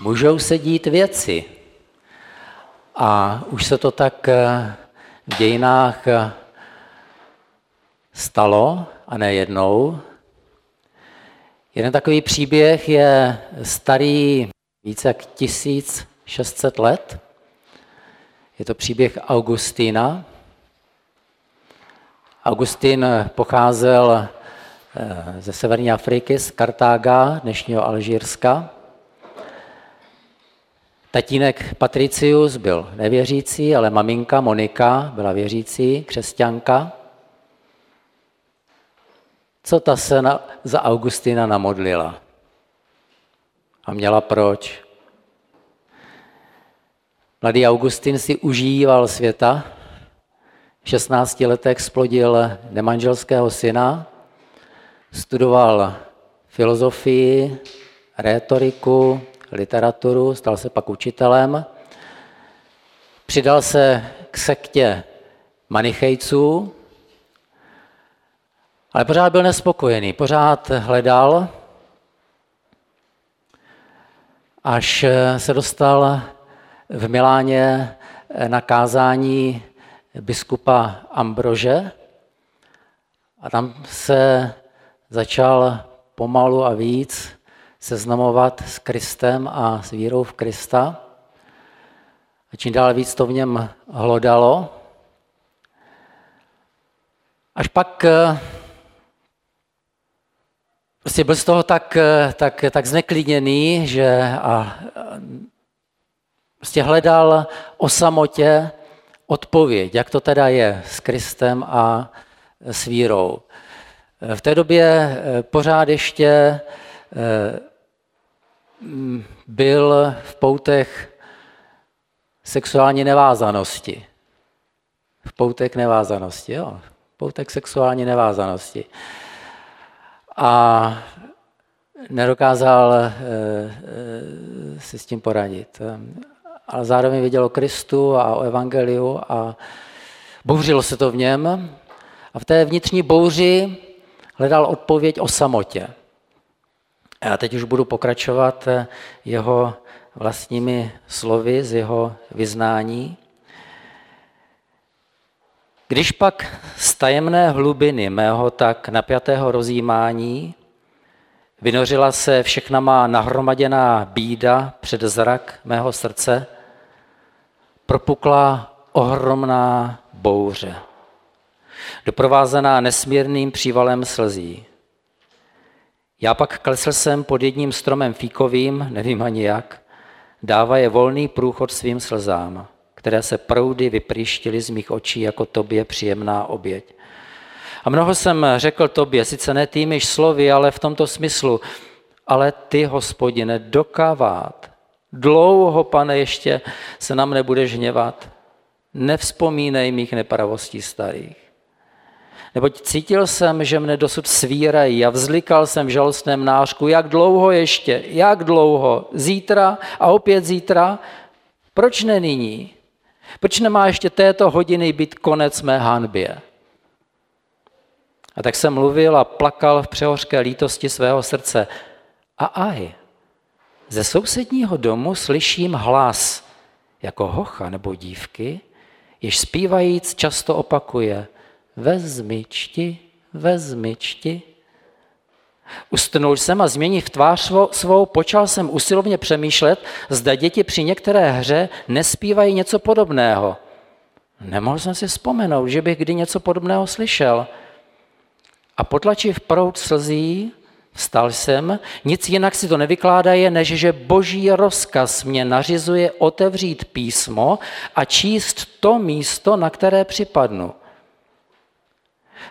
můžou se dít věci. A už se to tak eh, v dějinách eh, stalo, a ne jednou. Jeden takový příběh je starý více jak 1600 let. Je to příběh Augustína. Augustín pocházel eh, ze severní Afriky, z Kartága, dnešního Alžírska. Tatínek Patricius byl nevěřící, ale maminka Monika byla věřící, křesťanka. Co ta se na, za Augustina namodlila? A měla proč? Mladý Augustin si užíval světa. V 16 letech splodil nemanželského syna, studoval filozofii, rétoriku, literaturu, stal se pak učitelem. Přidal se k sektě manichejců, ale pořád byl nespokojený, pořád hledal, až se dostal v Miláně na kázání biskupa Ambrože a tam se začal pomalu a víc seznamovat s Kristem a s vírou v Krista. A čím dál víc to v něm hlodalo. Až pak eh, prostě byl z toho tak, eh, tak, tak zneklidněný, že a, prostě hledal o samotě odpověď, jak to teda je s Kristem a s vírou. V té době eh, pořád ještě byl v poutech sexuální nevázanosti. V poutech nevázanosti, jo. Poutek sexuální nevázanosti. A nedokázal e, si s tím poradit. Ale zároveň věděl o Kristu a o Evangeliu a bouřilo se to v něm. A v té vnitřní bouři hledal odpověď o samotě. Já teď už budu pokračovat eh, jeho vlastními slovy z jeho vyznání. Když pak z tajemné hlubiny mého tak napjatého rozjímání vynořila se všechna má nahromaděná bída před zrak mého srdce, propukla ohromná bouře, doprovázená nesmírným přívalem slzí. Já pak klesl jsem pod jedním stromem fíkovým, nevím ani jak, dává je volný průchod svým slzám, které se proudy vypříštily z mých očí jako tobě příjemná oběť. A mnoho jsem řekl tobě, sice ne týmiž slovy, ale v tomto smyslu, ale ty, hospodine, dokávát. Dlouho, pane, ještě se nám nebudeš hněvat. Nevzpomínej mých nepravostí starých. Neboť cítil jsem, že mne dosud svírají a vzlikal jsem v žalostném nářku, jak dlouho ještě, jak dlouho, zítra a opět zítra, proč ne nyní? Proč nemá ještě této hodiny být konec mé hanbě? A tak jsem mluvil a plakal v přehořké lítosti svého srdce. A aj, ze sousedního domu slyším hlas, jako hocha nebo dívky, jež zpívajíc často opakuje – vezmi čti, vezmi čti. Ustnul jsem a změnив tvář svou, počal jsem usilovně přemýšlet, zda děti při některé hře nespívají něco podobného. Nemohl jsem si vzpomenout, že bych kdy něco podobného slyšel. A potlačiv prout slzí, vstal jsem, nic jinak si to nevykládaje, než že boží rozkaz mě nařizuje otevřít písmo a číst to místo, na které připadnu.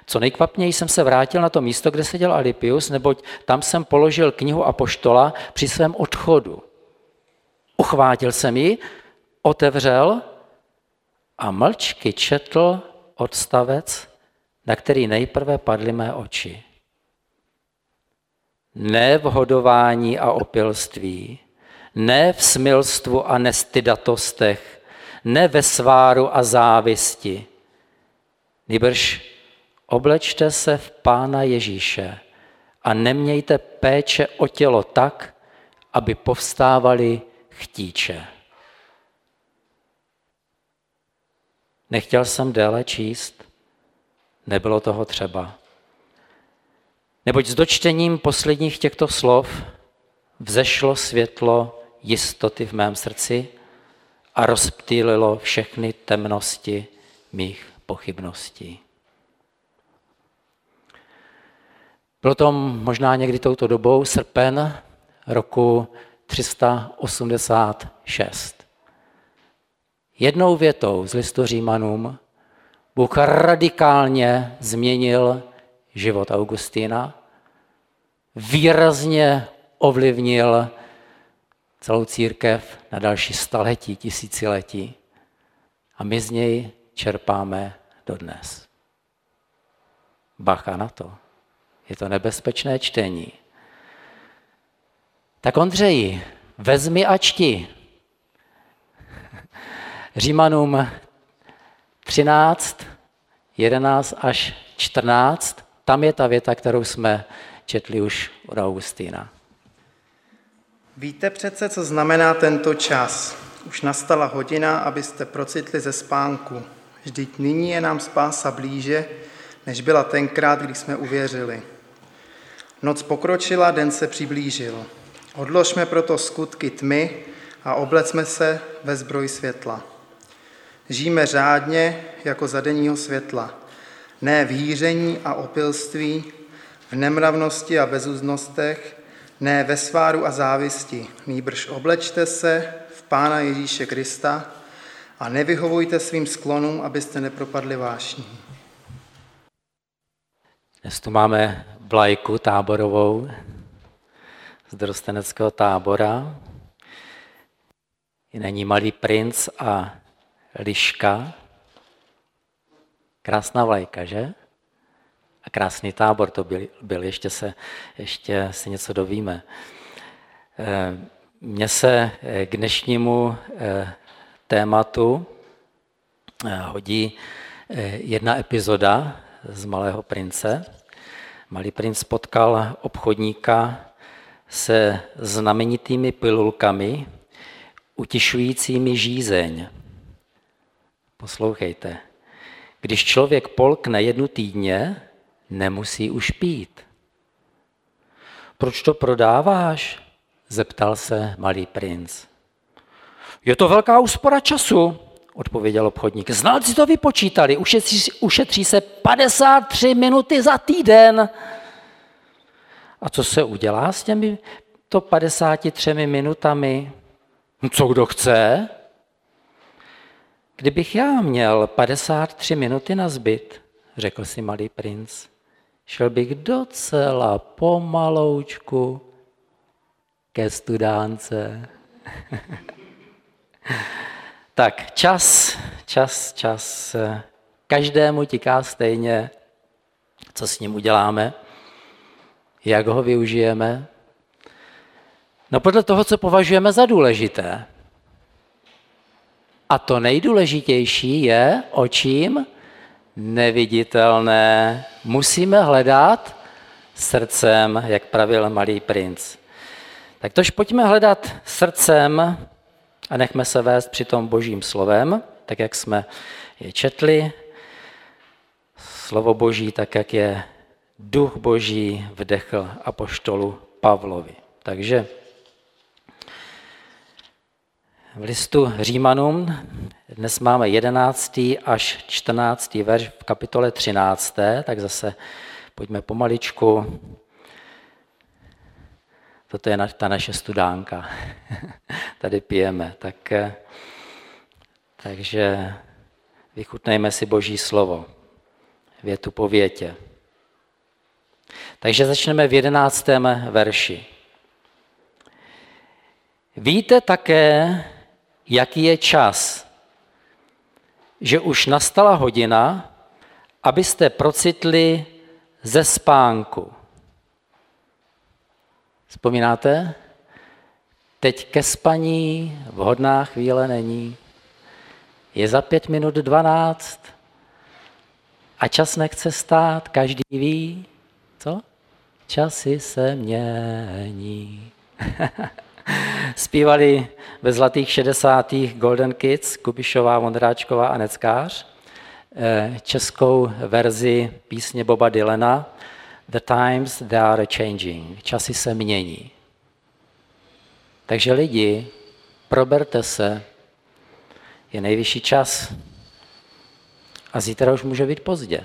Co nejkvapněji jsem se vrátil na to místo, kde seděl Alipius, neboť tam jsem položil knihu Apoštola při svém odchodu. Uchvátil jsem ji, otevřel a mlčky četl odstavec, na který nejprve padly mé oči. Ne v hodování a opilství, ne v smilstvu a nestydatostech, ne ve sváru a závisti, nýbrž Oblečte se v Pána Ježíše a nemějte péče o tělo tak, aby povstávali chtíče. Nechtěl jsem déle číst, nebylo toho třeba. Neboť s dočtením posledních těchto slov vzešlo světlo jistoty v mém srdci a rozptýlilo všechny temnosti mých pochybností. Bylo to možná někdy touto dobou, srpen roku 386. Jednou větou z listu Římanům Bůh radikálně změnil život Augustína, výrazně ovlivnil celou církev na další staletí, tisíciletí a my z něj čerpáme dodnes. Bacha na to. Je to nebezpečné čtení. Tak Ondřeji, vezmi a čti. Římanům 13, 11 až 14, tam je ta věta, kterou jsme četli už od Augustína. Víte přece, co znamená tento čas. Už nastala hodina, abyste procitli ze spánku. Vždyť nyní je nám spása blíže, než byla tenkrát, když jsme uvěřili. Noc pokročila, den se přiblížil. Odložme proto skutky tmy a oblecme se ve zbroj světla. Žijeme řádně jako za denního světla, ne v hýření a opilství, v nemravnosti a bezúznostech, ne ve sváru a závisti, nýbrž oblečte se v Pána Ježíše Krista a nevyhovujte svým sklonům, abyste nepropadli vášní. Dnes tu máme vlajku táborovou z dorosteneckého tábora. I není malý princ a liška. Krásná vlajka, že? A krásný tábor to byl, byl. Ještě, se, ještě si něco dovíme. Eh, mně se eh, k dnešnímu eh, tématu hodí jedna epizoda z Malého prince. Malý princ potkal obchodníka se znamenitými pilulkami, utišujícími žízeň. Poslouchejte. Když člověk polkne jednu týdně, nemusí už pít. Proč to prodáváš? zeptal se malý princ. Je to velká úspora času, odpověděl obchodník. Znalci to vypočítali, ušetří, ušetří se 53 minuty za týden. A co se udělá s těmi to 53 minutami? No, co kdo chce? Kdybych já měl 53 minuty na zbyt, řekl si malý princ, šel bych docela pomaloučku ke studánce. tak, čas, čas, čas. Každému tiká stejně, co s ním uděláme, jak ho využijeme. No podle toho, co považujeme za důležité. A to nejdůležitější je, o čím? Neviditelné. Musíme hledat srdcem, jak pravil malý princ. Tak tož pojďme hledat srdcem a nechme se vést při tom božím slovem, tak jak jsme je četli. Slovo boží, tak jak je duch boží vdechl apoštolu Pavlovi. Takže v listu Římanům dnes máme 11. až 14. verš v kapitole 13. Tak zase pojďme pomaličku. Toto je ta naše studánka. Tady pijeme. Tak, takže vychutnejme si Boží slovo. Větu po větě. Takže začneme v jedenáctém verši. Víte také, jaký je čas, že už nastala hodina, abyste procitli ze spánku. Vzpomínáte? Teď ke spaní vhodná chvíle není. Je za pět minut dvanáct a čas nechce stát, každý ví, co? Časy se mění. Zpívali ve zlatých 60. Golden Kids, Kubišová, Vondráčková a Neckář, eh, českou verzi písně Boba Dylana The times they are changing. Časy se mění. Takže lidi, proberte se, je nejvyšší čas. A zítra už může být pozdě.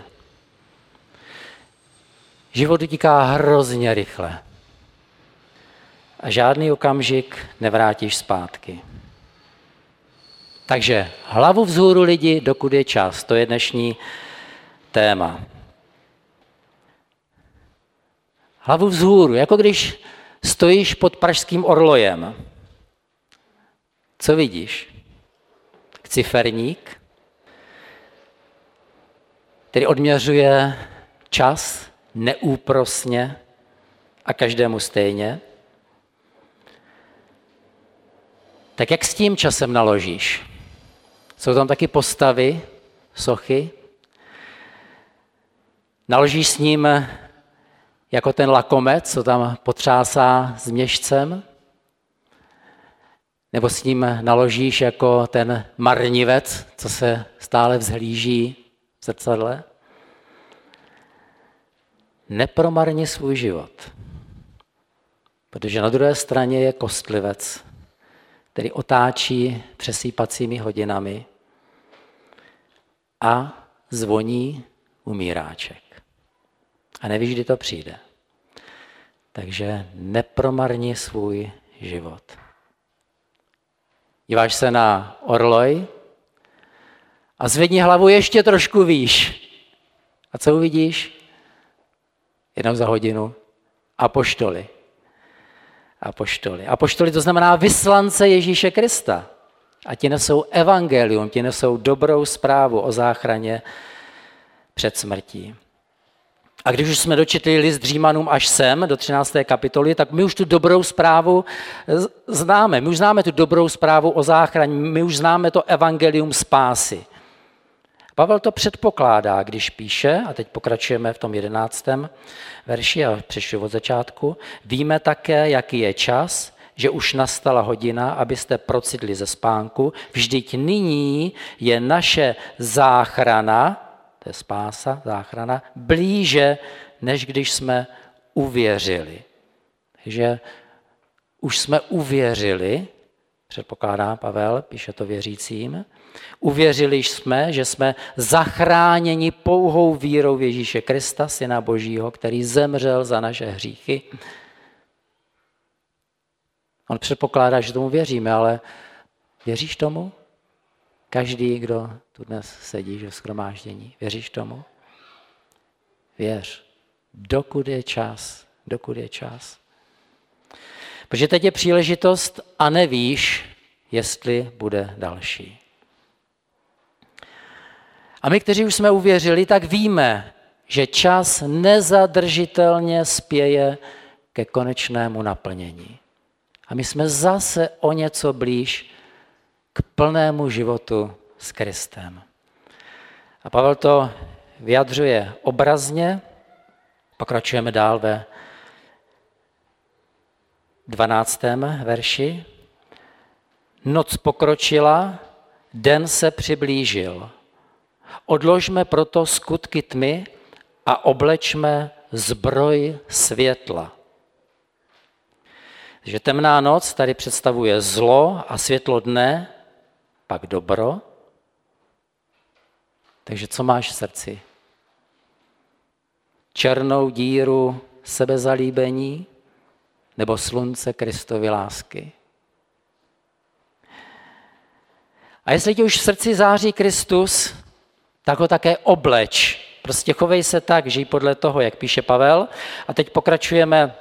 Život utíká hrozně rychle. A žádný okamžik nevrátíš zpátky. Takže hlavu vzhůru lidi, dokud je čas. To je dnešní téma. Hlavu vzhůru, jako když stojíš pod pražským orlojem. Co vidíš? Ciferník, který odměřuje čas neúprosně a každému stejně. Tak jak s tím časem naložíš? Jsou tam taky postavy, sochy. Naložíš s ním jako ten lakomec, co tam potřásá s měšcem? Nebo s ním naložíš jako ten marnivec, co se stále vzhlíží v zrcadle? Nepromarni svůj život, protože na druhé straně je kostlivec, který otáčí přesýpacími hodinami a zvoní umíráček. A nevíš, kdy to přijde. Takže nepromarni svůj život. Díváš se na orloj a zvedni hlavu ještě trošku výš. A co uvidíš? Jednou za hodinu. Apoštoly. Apoštoly. Apoštoly to znamená vyslance Ježíše Krista. A ti nesou evangelium, ti nesou dobrou zprávu o záchraně před smrtí. A když už jsme dočetli list Římanům až sem, do 13. kapitoly, tak my už tu dobrou zprávu známe. My už známe tu dobrou zprávu o záchraně, my už známe to evangelium spásy. Pavel to předpokládá, když píše, a teď pokračujeme v tom jedenáctém verši a přešli od začátku, víme také, jaký je čas, že už nastala hodina, abyste procitli ze spánku. Vždyť nyní je naše záchrana, to je spása, záchrana, blíže, než když jsme uvěřili. Takže už jsme uvěřili, předpokládá Pavel, píše to věřícím, uvěřili jsme, že jsme zachráněni pouhou vírou Ježíše Krista, Syna Božího, který zemřel za naše hříchy. On předpokládá, že tomu věříme, ale věříš tomu? Každý, kdo tu dnes sedí že v schromáždění, věříš tomu? Věř, dokud je čas, dokud je čas. Protože teď je příležitost a nevíš, jestli bude další. A my, kteří už jsme uvěřili, tak víme, že čas nezadržitelně spěje ke konečnému naplnění. A my jsme zase o něco blíž plnému životu s Kristem. A Pavel to vyjadřuje obrazně, pokračujeme dál ve 12. verši. Noc pokročila, den se přiblížil. Odložme proto skutky tmy a oblečme zbroj světla. Takže temná noc tady představuje zlo a světlo dne, pak dobro. Takže co máš v srdci? Černou díru sebezalíbení nebo slunce Kristovy lásky? A jestli ti už v srdci září Kristus, tak ho také obleč. Prostě chovej se tak, žij podle toho, jak píše Pavel. A teď pokračujeme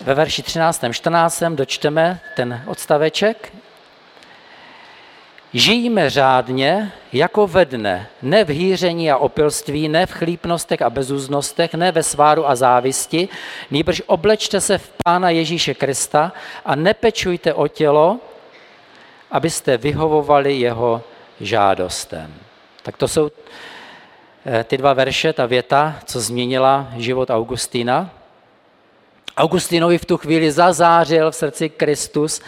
ve verši 13. 14. dočteme ten odstaveček. Žijíme řádně, jako ve dne, ne v hýření a opilství, ne v chlípnostech a bezúznostech, ne ve sváru a závisti, nýbrž oblečte se v Pána Ježíše Krista a nepečujte o tělo, abyste vyhovovali jeho žádostem. Tak to jsou eh, ty dva verše, ta věta, co změnila život Augustína. Augustinovi v tu chvíli zazářil v srdci Kristus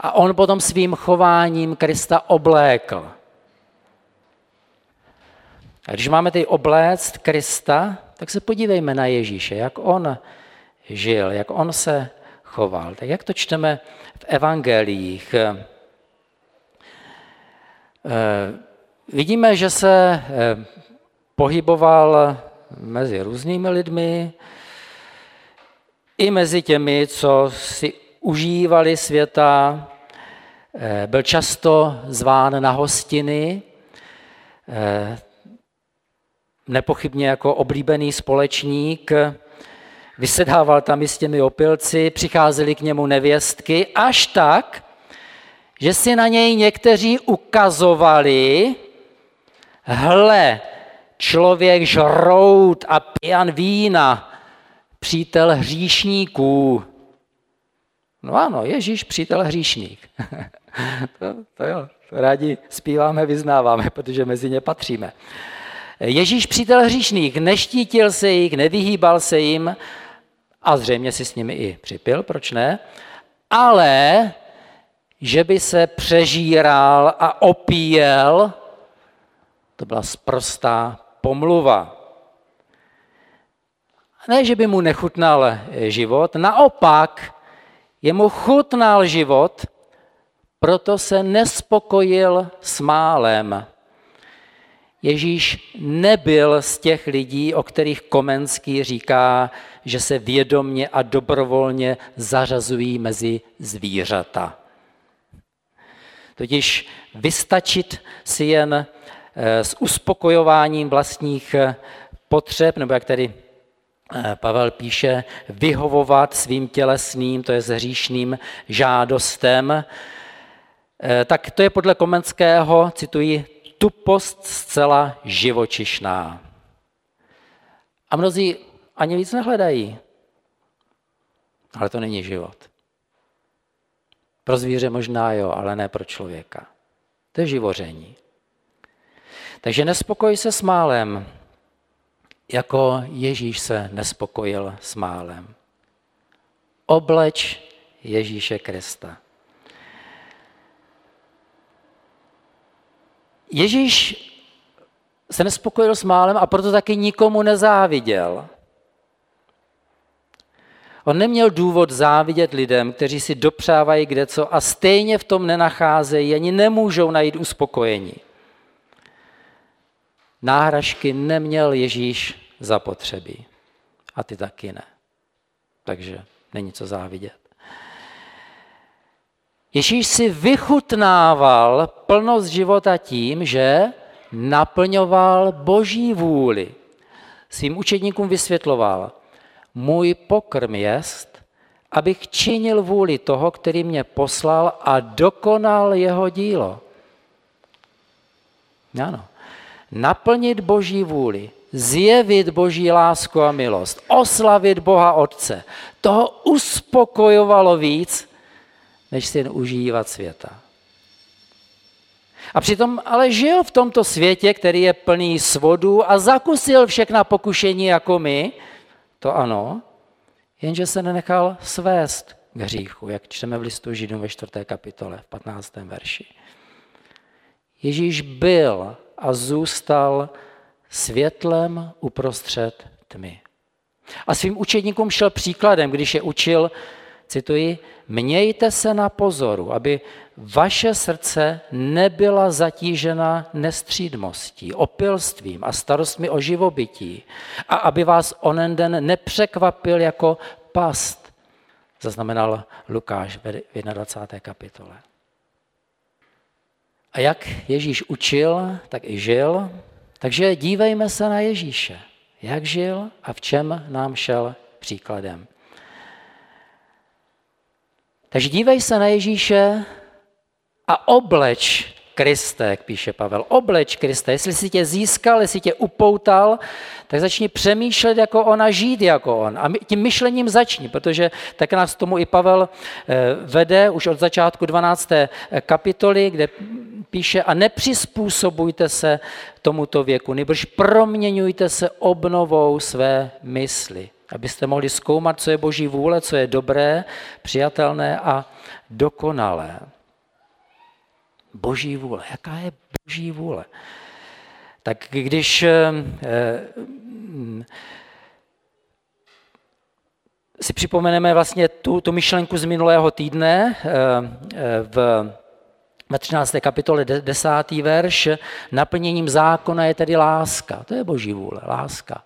A on potom svým chováním Krista oblékl. A když máme tady obléct Krista, tak se podívejme na Ježíše, jak on žil, jak on se choval. Tak jak to čteme v evangelích? Eh, vidíme, že se eh, pohyboval mezi různými lidmi, i mezi těmi, co si užívali světa, eh, byl často zván na hostiny, nepochybně jako oblíbený společník, vysedával tam i s těmi opilci, přicházely k němu nevěstky, až tak, že si na něj někteří ukazovali, hle, člověk žrout a pijan vína, přítel hříšníků. No ano, Ježíš přítel hříšník. to, to jo, to rádi zpíváme, vyznáváme, protože mezi ně patříme. Ježíš přítel hříšných, neštítil se jich, nevyhýbal se jim a zřejmě si s nimi i připil, proč ne, ale že by se přežíral a opíjel, to byla sprostá pomluva. Ne, že by mu nechutnal život, naopak jemu chutnal život, proto se nespokojil s málem. Ježíš nebyl z těch lidí, o kterých Komenský říká, že se vědomně a dobrovolně zařazují mezi zvířata. Totiž vystačit si jen eh, s uspokojováním vlastních eh, potřeb, nebo jak tady Pavel píše, vyhovovat svým tělesným, to je hříšným žádostem, tak to je podle Komenského, cituji, tupost zcela živočišná. A mnozí ani víc nehledají. Ale to není život. Pro zvíře možná jo, ale ne pro člověka. To je živoření. Takže nespokoj se s málem, jako Ježíš se nespokojil s málem. Obleč Ježíše Krista. Ježíš se nespokojil s málem a proto taky nikomu nezáviděl. On neměl důvod závidět lidem, kteří si dopřávají kde co a stejně v tom nenacházejí, ani nemůžou najít uspokojení. Náhražky neměl Ježíš zapotřebí. A ty taky ne. Takže není co závidět. Ježíš si vychutnával plnost života tím, že naplňoval boží vůli. Svým učedníkům vysvětloval, můj pokrm jest, abych činil vůli toho, který mě poslal a dokonal jeho dílo. Ano. Naplnit boží vůli, zjevit boží lásku a milost, oslavit Boha Otce. Toho uspokojovalo víc, než si jen užívat světa. A přitom ale žil v tomto světě, který je plný svodů a zakusil všechna pokušení jako my, to ano, jenže se nenechal svést k hříchu, jak čteme v listu Židům ve 4. kapitole, v 15. verši. Ježíš byl a zůstal světlem uprostřed tmy. A svým učedníkům šel příkladem, když je učil, cituji, mějte se na pozoru, aby vaše srdce nebyla zatížena nestřídmostí, opilstvím a starostmi o živobytí a aby vás onen den nepřekvapil jako past, zaznamenal Lukáš v 21. kapitole. A jak Ježíš učil, tak i žil, takže dívejme se na Ježíše, jak žil a v čem nám šel příkladem. Takže dívej se na Ježíše a obleč Kriste, jak píše Pavel. Obleč Kriste. Jestli si tě získal, jestli tě upoutal, tak začni přemýšlet jako on a žít jako on. A tím myšlením začni, protože tak nás tomu i Pavel eh, vede už od začátku 12. kapitoly, kde píše a nepřizpůsobujte se tomuto věku, nebož proměňujte se obnovou své mysli. abyste mohli zkoumat, co je Boží vůle, co je dobré, přijatelné a dokonalé. Boží vůle. Jaká je Boží vůle? Tak když eh, si připomeneme vlastně tu, tu myšlenku z minulého týdne eh, eh, v ve 13. kapitole 10. verš, naplněním zákona je tedy láska. To je boží vůle, láska.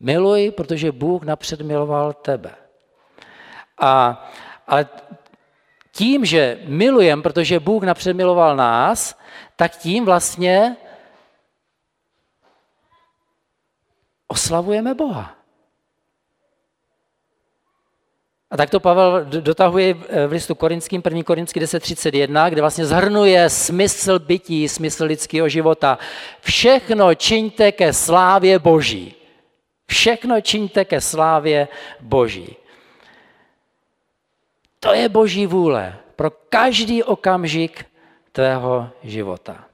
Miluj, protože Bůh napřed miloval tebe. A, ale tím, že milujem, protože Bůh napřed miloval nás, tak tím vlastně oslavujeme Boha. A tak to Pavel dotahuje v listu korinským, 1. korinský 10.31, kde vlastně zhrnuje smysl bytí, smysl lidského života. Všechno čiňte ke slávě Boží. Všechno čiňte ke slávě Boží. To je Boží vůle pro každý okamžik tvého života.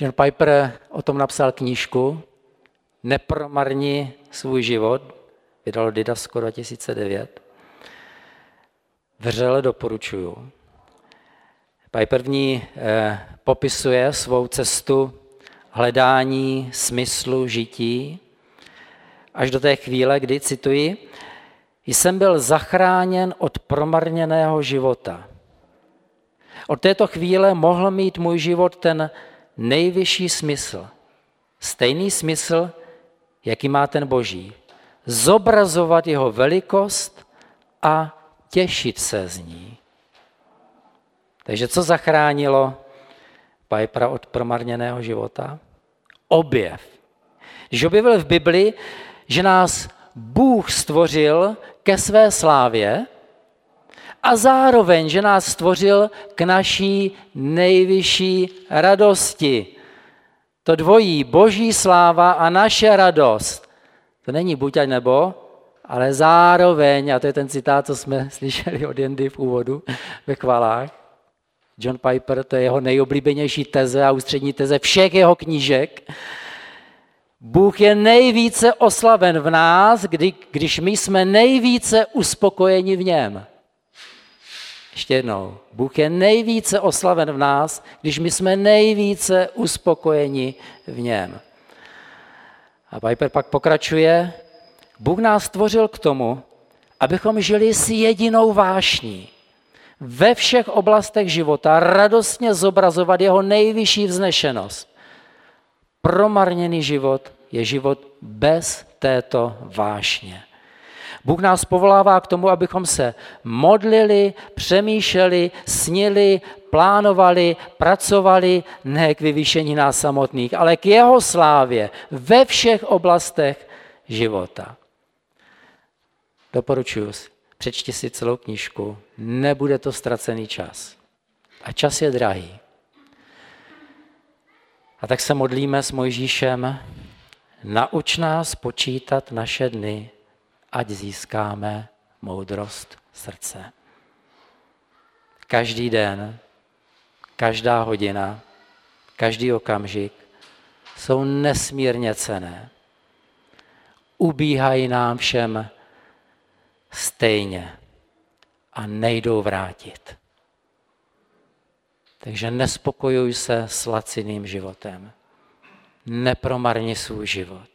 John Piper o tom napsal knížku Nepromarni svůj život, vydalo Didasko 2009. Vřele doporučuju. Piper v ní eh, popisuje svou cestu hledání smyslu žití, až do té chvíle, kdy, cituji, jsem byl zachráněn od promarněného života. Od této chvíle mohl mít můj život ten nejvyšší smysl. Stejný smysl, jaký má ten boží zobrazovat jeho velikost a těšit se z ní. Takže co zachránilo Pipera od promarněného života? Objev. Když objevil v Bibli, že nás Bůh stvořil ke své slávě a zároveň, že nás stvořil k naší nejvyšší radosti. To dvojí, boží sláva a naše radost, to není buď a nebo, ale zároveň, a to je ten citát, co jsme slyšeli od Jendy v úvodu ve chvalách, John Piper, to je jeho nejoblíbenější teze a ústřední teze všech jeho knížek. Bůh je nejvíce oslaven v nás, kdy, když my jsme nejvíce uspokojeni v něm. Ještě jednou. Bůh je nejvíce oslaven v nás, když my jsme nejvíce uspokojeni v něm. A Piper pak pokračuje, Bůh nás stvořil k tomu, abychom žili s jedinou vášní. Ve všech oblastech života radostně zobrazovat jeho nejvyšší vznešenost. Promarněný život je život bez této vášně. Bůh nás povolává k tomu, abychom se modlili, přemýšleli, snili, plánovali, pracovali ne k vyvýšení nás samotných, ale k jeho slávě ve všech oblastech života. Doporučuji, přečti si celou knížku, nebude to ztracený čas. A čas je drahý. A tak se modlíme s Mojžíšem, nauč nás počítat naše dny, ať získáme moudrost srdce. Každý den každá hodina, každý okamžik jsou nesmírně cené. Ubíhají nám všem stejně a nejdou vrátit. Takže nespokojuj se s laciným životem. Nepromarni svůj život.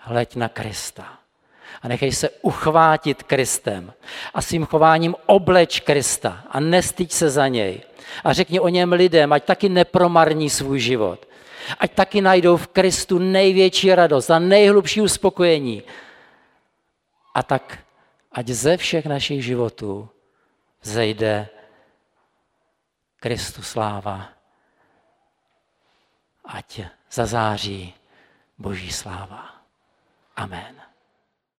Hleď na Krista a nechej se uchvátit Kristem a svým chováním obleč Krista a nestyď se za něj. A řekni o něm lidem, ať taky nepromarní svůj život. Ať taky najdou v Kristu největší radost a nejhlubší uspokojení. A tak, ať ze všech našich životů zejde Kristu sláva. Ať zazáří Boží sláva. Amen.